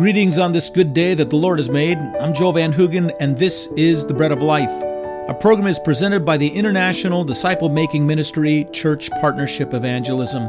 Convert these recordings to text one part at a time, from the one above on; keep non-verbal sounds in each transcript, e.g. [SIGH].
Greetings on this good day that the Lord has made. I'm Joel Van Hoogen, and this is the Bread of Life. Our program is presented by the International Disciple Making Ministry Church Partnership Evangelism.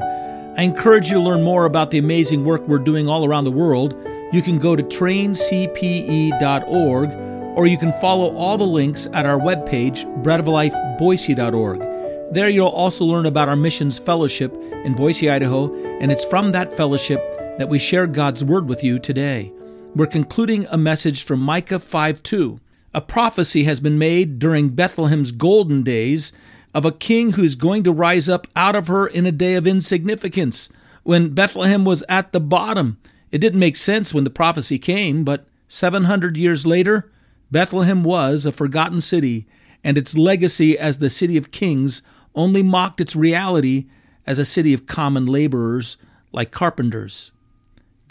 I encourage you to learn more about the amazing work we're doing all around the world. You can go to traincpe.org or you can follow all the links at our webpage, breadoflifeboise.org. There you'll also learn about our missions fellowship in Boise, Idaho, and it's from that fellowship that we share God's Word with you today. We're concluding a message from Micah 5 2. A prophecy has been made during Bethlehem's golden days of a king who's going to rise up out of her in a day of insignificance. When Bethlehem was at the bottom, it didn't make sense when the prophecy came, but 700 years later, Bethlehem was a forgotten city, and its legacy as the city of kings only mocked its reality as a city of common laborers like carpenters.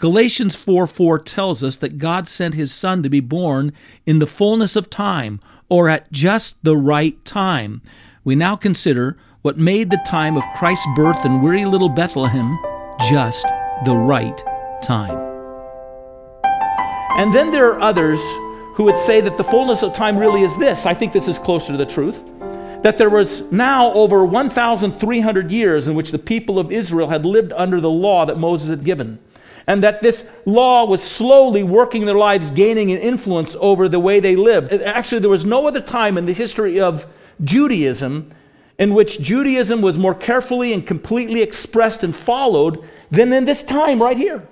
Galatians 4 4 tells us that God sent his Son to be born in the fullness of time, or at just the right time. We now consider what made the time of Christ's birth in weary little Bethlehem just the right time. And then there are others who would say that the fullness of time really is this. I think this is closer to the truth. That there was now over 1,300 years in which the people of Israel had lived under the law that Moses had given and that this law was slowly working their lives, gaining an influence over the way they lived. Actually, there was no other time in the history of Judaism in which Judaism was more carefully and completely expressed and followed than in this time right here.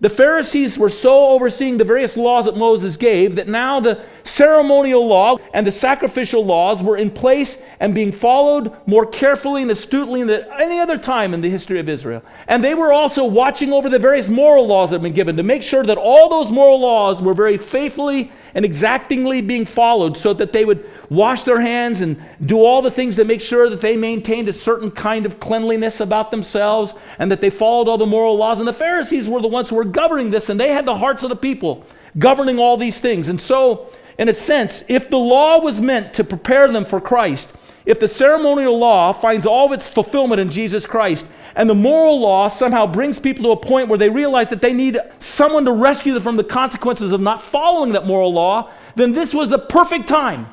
The Pharisees were so overseeing the various laws that Moses gave that now the ceremonial law and the sacrificial laws were in place and being followed more carefully and astutely than any other time in the history of Israel. And they were also watching over the various moral laws that had been given to make sure that all those moral laws were very faithfully and exactingly being followed so that they would wash their hands and do all the things to make sure that they maintained a certain kind of cleanliness about themselves and that they followed all the moral laws. And the Pharisees were the ones who were governing this, and they had the hearts of the people governing all these things. And so, in a sense, if the law was meant to prepare them for Christ, if the ceremonial law finds all of its fulfillment in Jesus Christ, and the moral law somehow brings people to a point where they realize that they need someone to rescue them from the consequences of not following that moral law, then this was the perfect time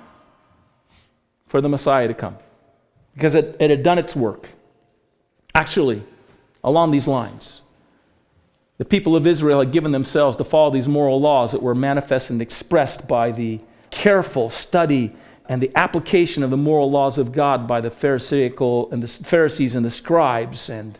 for the Messiah to come because it, it had done its work. Actually, along these lines, the people of Israel had given themselves to follow these moral laws that were manifest and expressed by the careful study and the application of the moral laws of God by the Pharisaical and the Pharisees and the scribes. And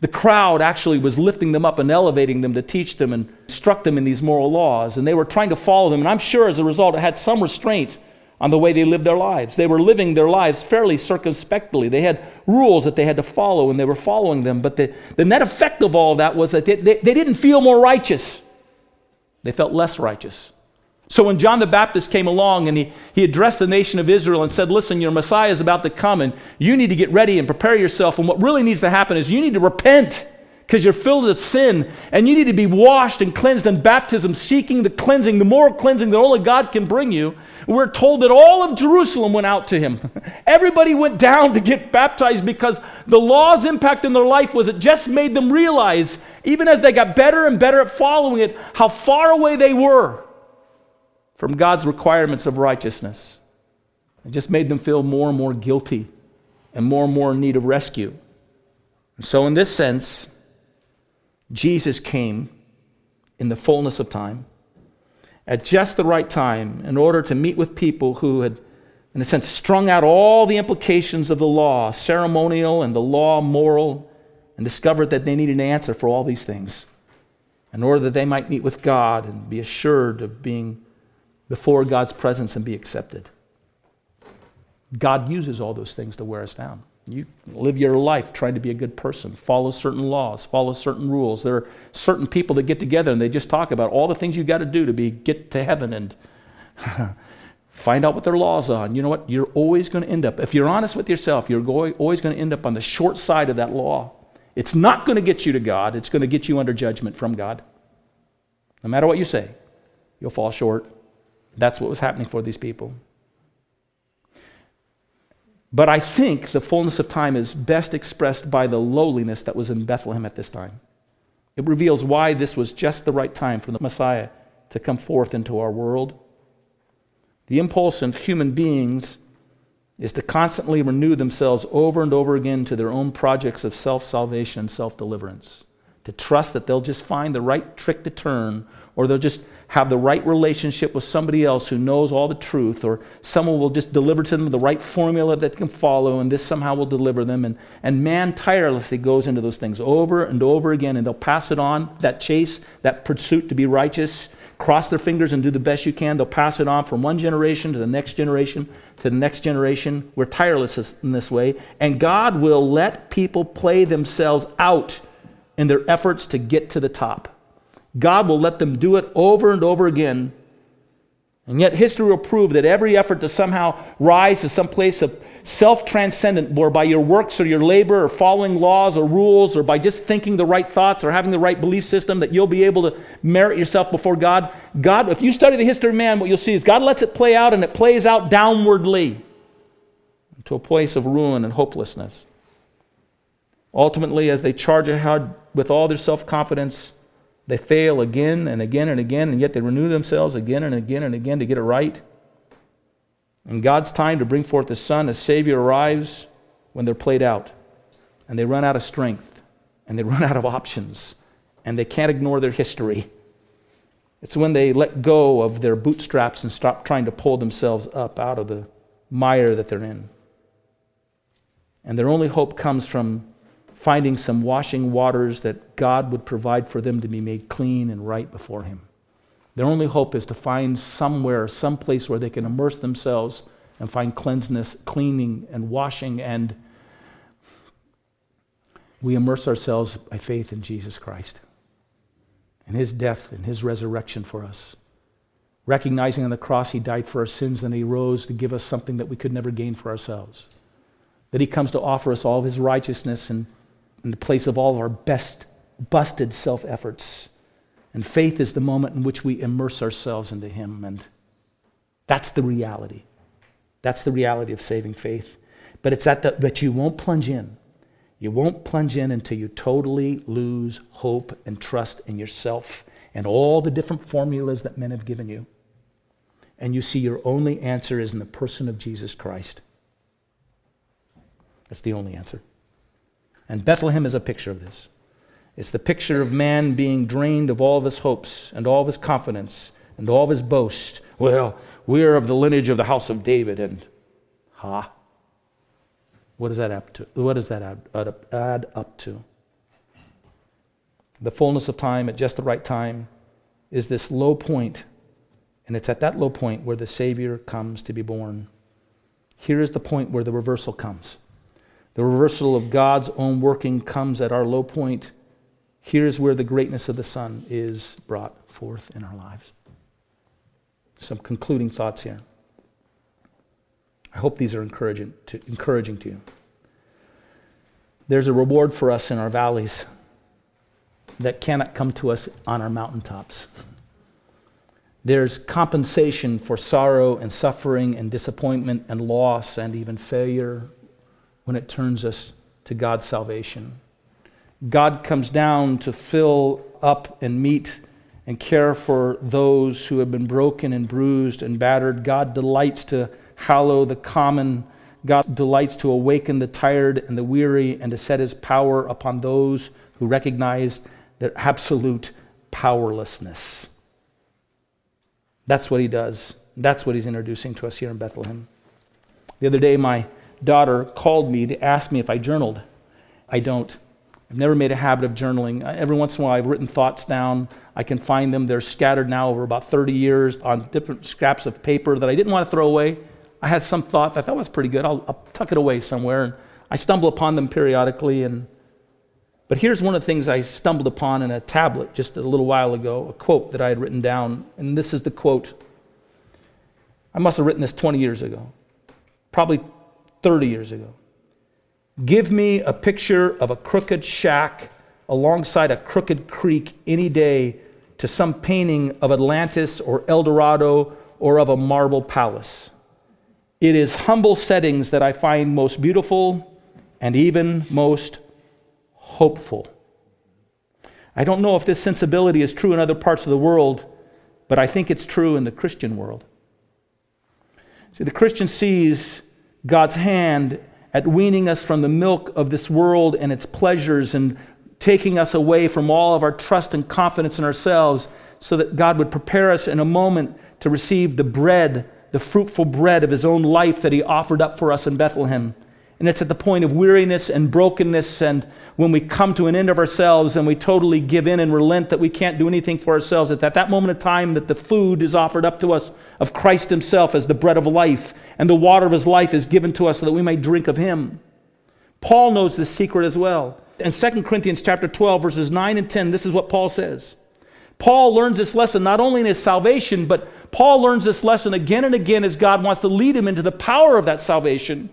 the crowd actually was lifting them up and elevating them to teach them and instruct them in these moral laws. And they were trying to follow them. And I'm sure as a result, it had some restraint on the way they lived their lives. They were living their lives fairly circumspectly. They had rules that they had to follow, and they were following them. But the, the net effect of all of that was that they, they, they didn't feel more righteous, they felt less righteous. So when John the Baptist came along and he, he addressed the nation of Israel and said, Listen, your Messiah is about to come and you need to get ready and prepare yourself. And what really needs to happen is you need to repent because you're filled with sin and you need to be washed and cleansed in baptism, seeking the cleansing, the moral cleansing that only God can bring you. We're told that all of Jerusalem went out to him. [LAUGHS] Everybody went down to get baptized because the law's impact in their life was it just made them realize, even as they got better and better at following it, how far away they were from God's requirements of righteousness. It just made them feel more and more guilty and more and more in need of rescue. And so, in this sense, Jesus came in the fullness of time at just the right time in order to meet with people who had, in a sense, strung out all the implications of the law, ceremonial and the law moral, and discovered that they needed an answer for all these things in order that they might meet with God and be assured of being before God's presence and be accepted. God uses all those things to wear us down. You live your life trying to be a good person, follow certain laws, follow certain rules. There are certain people that get together and they just talk about all the things you got to do to be get to heaven and [LAUGHS] find out what their laws are. And you know what? You're always going to end up, if you're honest with yourself, you're always going to end up on the short side of that law. It's not going to get you to God, it's going to get you under judgment from God. No matter what you say, you'll fall short. That's what was happening for these people. But I think the fullness of time is best expressed by the lowliness that was in Bethlehem at this time. It reveals why this was just the right time for the Messiah to come forth into our world. The impulse in human beings is to constantly renew themselves over and over again to their own projects of self salvation self deliverance. To trust that they'll just find the right trick to turn, or they'll just have the right relationship with somebody else who knows all the truth, or someone will just deliver to them the right formula that they can follow, and this somehow will deliver them. And, and man tirelessly goes into those things over and over again, and they'll pass it on that chase, that pursuit to be righteous. Cross their fingers and do the best you can. They'll pass it on from one generation to the next generation to the next generation. We're tireless in this way. And God will let people play themselves out in their efforts to get to the top. God will let them do it over and over again. And yet, history will prove that every effort to somehow rise to some place of self transcendent, or by your works or your labor or following laws or rules, or by just thinking the right thoughts or having the right belief system, that you'll be able to merit yourself before God. God, if you study the history of man, what you'll see is God lets it play out and it plays out downwardly to a place of ruin and hopelessness. Ultimately, as they charge ahead with all their self confidence, they fail again and again and again, and yet they renew themselves again and again and again to get it right. And God's time to bring forth the Son as Savior arrives when they're played out, and they run out of strength, and they [LAUGHS] run out of options, and they can't ignore their history. It's when they let go of their bootstraps and stop trying to pull themselves up out of the mire that they're in. And their only hope comes from finding some washing waters that God would provide for them to be made clean and right before Him. Their only hope is to find somewhere, some place where they can immerse themselves and find cleanseness, cleaning, and washing. And we immerse ourselves by faith in Jesus Christ and His death and His resurrection for us. Recognizing on the cross He died for our sins and He rose to give us something that we could never gain for ourselves. That He comes to offer us all of His righteousness and in the place of all of our best busted self efforts. And faith is the moment in which we immerse ourselves into Him. And that's the reality. That's the reality of saving faith. But it's that, the, that you won't plunge in. You won't plunge in until you totally lose hope and trust in yourself and all the different formulas that men have given you. And you see your only answer is in the person of Jesus Christ. That's the only answer. And Bethlehem is a picture of this. It's the picture of man being drained of all of his hopes and all of his confidence and all of his boast. Well, we're of the lineage of the house of David, and ha. What does that add, to, what does that add up to? The fullness of time at just the right time is this low point, and it's at that low point where the Savior comes to be born. Here is the point where the reversal comes. The reversal of God's own working comes at our low point. Here's where the greatness of the Son is brought forth in our lives. Some concluding thoughts here. I hope these are encouraging to, encouraging to you. There's a reward for us in our valleys that cannot come to us on our mountaintops. There's compensation for sorrow and suffering and disappointment and loss and even failure when it turns us to God's salvation. God comes down to fill up and meet and care for those who have been broken and bruised and battered. God delights to hallow the common. God delights to awaken the tired and the weary and to set his power upon those who recognize their absolute powerlessness. That's what he does. That's what he's introducing to us here in Bethlehem. The other day, my daughter called me to ask me if I journaled. I don't. I've never made a habit of journaling. Every once in a while, I've written thoughts down. I can find them. They're scattered now over about 30 years on different scraps of paper that I didn't want to throw away. I had some thought that I thought was pretty good. I'll, I'll tuck it away somewhere. And I stumble upon them periodically. And, but here's one of the things I stumbled upon in a tablet just a little while ago a quote that I had written down. And this is the quote. I must have written this 20 years ago, probably 30 years ago. Give me a picture of a crooked shack alongside a crooked creek any day to some painting of Atlantis or El Dorado or of a marble palace. It is humble settings that I find most beautiful and even most hopeful. I don't know if this sensibility is true in other parts of the world, but I think it's true in the Christian world. See, the Christian sees God's hand at weaning us from the milk of this world and its pleasures and taking us away from all of our trust and confidence in ourselves so that God would prepare us in a moment to receive the bread, the fruitful bread of His own life that He offered up for us in Bethlehem. And it's at the point of weariness and brokenness and when we come to an end of ourselves and we totally give in and relent that we can't do anything for ourselves, at that moment of time that the food is offered up to us of Christ Himself as the bread of life, and the water of His life is given to us so that we may drink of Him. Paul knows this secret as well. In 2 Corinthians chapter 12, verses 9 and 10, this is what Paul says. Paul learns this lesson not only in his salvation, but Paul learns this lesson again and again as God wants to lead him into the power of that salvation.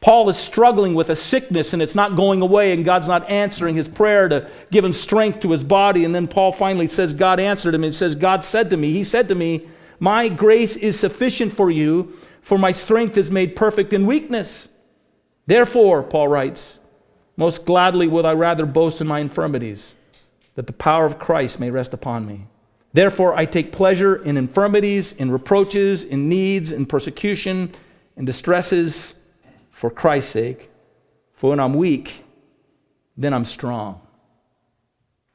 Paul is struggling with a sickness and it's not going away, and God's not answering his prayer to give him strength to his body. And then Paul finally says, God answered him and says, God said to me, He said to me, My grace is sufficient for you, for my strength is made perfect in weakness. Therefore, Paul writes, most gladly would I rather boast in my infirmities, that the power of Christ may rest upon me. Therefore, I take pleasure in infirmities, in reproaches, in needs, in persecution, in distresses for Christ's sake. For when I'm weak, then I'm strong.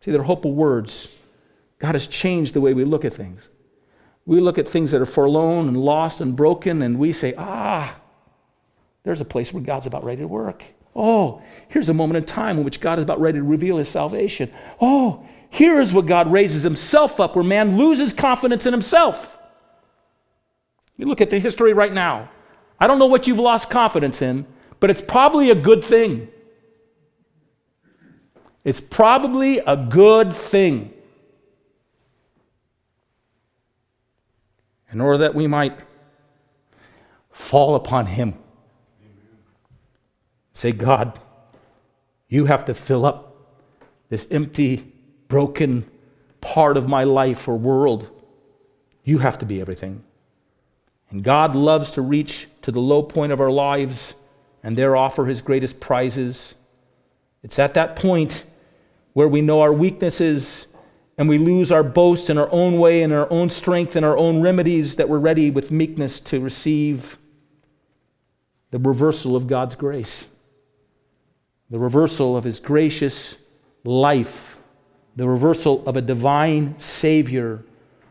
See, they're hopeful words. God has changed the way we look at things. We look at things that are forlorn and lost and broken, and we say, ah, there's a place where God's about ready to work. Oh, here's a moment in time in which God is about ready to reveal his salvation. Oh, here's where God raises himself up, where man loses confidence in himself. You look at the history right now. I don't know what you've lost confidence in, but it's probably a good thing. It's probably a good thing. In order that we might fall upon Him. Say, God, you have to fill up this empty, broken part of my life or world. You have to be everything. And God loves to reach to the low point of our lives and there offer his greatest prizes. It's at that point where we know our weaknesses and we lose our boast in our own way and our own strength and our own remedies that we're ready with meekness to receive the reversal of God's grace, the reversal of his gracious life, the reversal of a divine Savior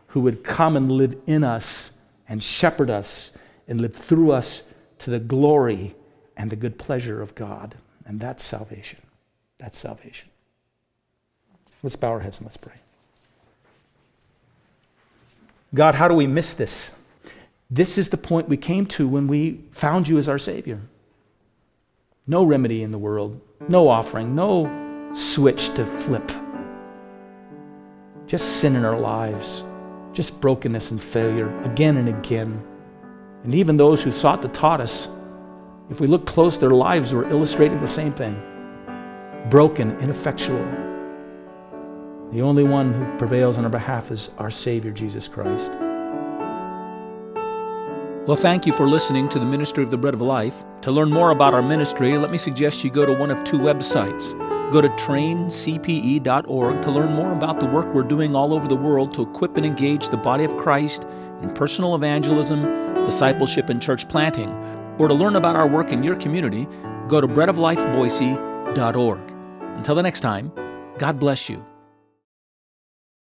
who would come and live in us and shepherd us and live through us to the glory and the good pleasure of God. And that's salvation. That's salvation. Let's bow our heads and let's pray. God, how do we miss this? This is the point we came to when we found you as our Savior. No remedy in the world, no offering, no switch to flip. Just sin in our lives just brokenness and failure again and again. And even those who sought to taught us, if we look close, their lives were illustrating the same thing broken, ineffectual. The only one who prevails on our behalf is our Savior, Jesus Christ. Well, thank you for listening to the Ministry of the Bread of Life. To learn more about our ministry, let me suggest you go to one of two websites Go to traincpe.org to learn more about the work we're doing all over the world to equip and engage the body of Christ in personal evangelism, discipleship, and church planting. Or to learn about our work in your community, go to breadoflifeboise.org. Until the next time, God bless you.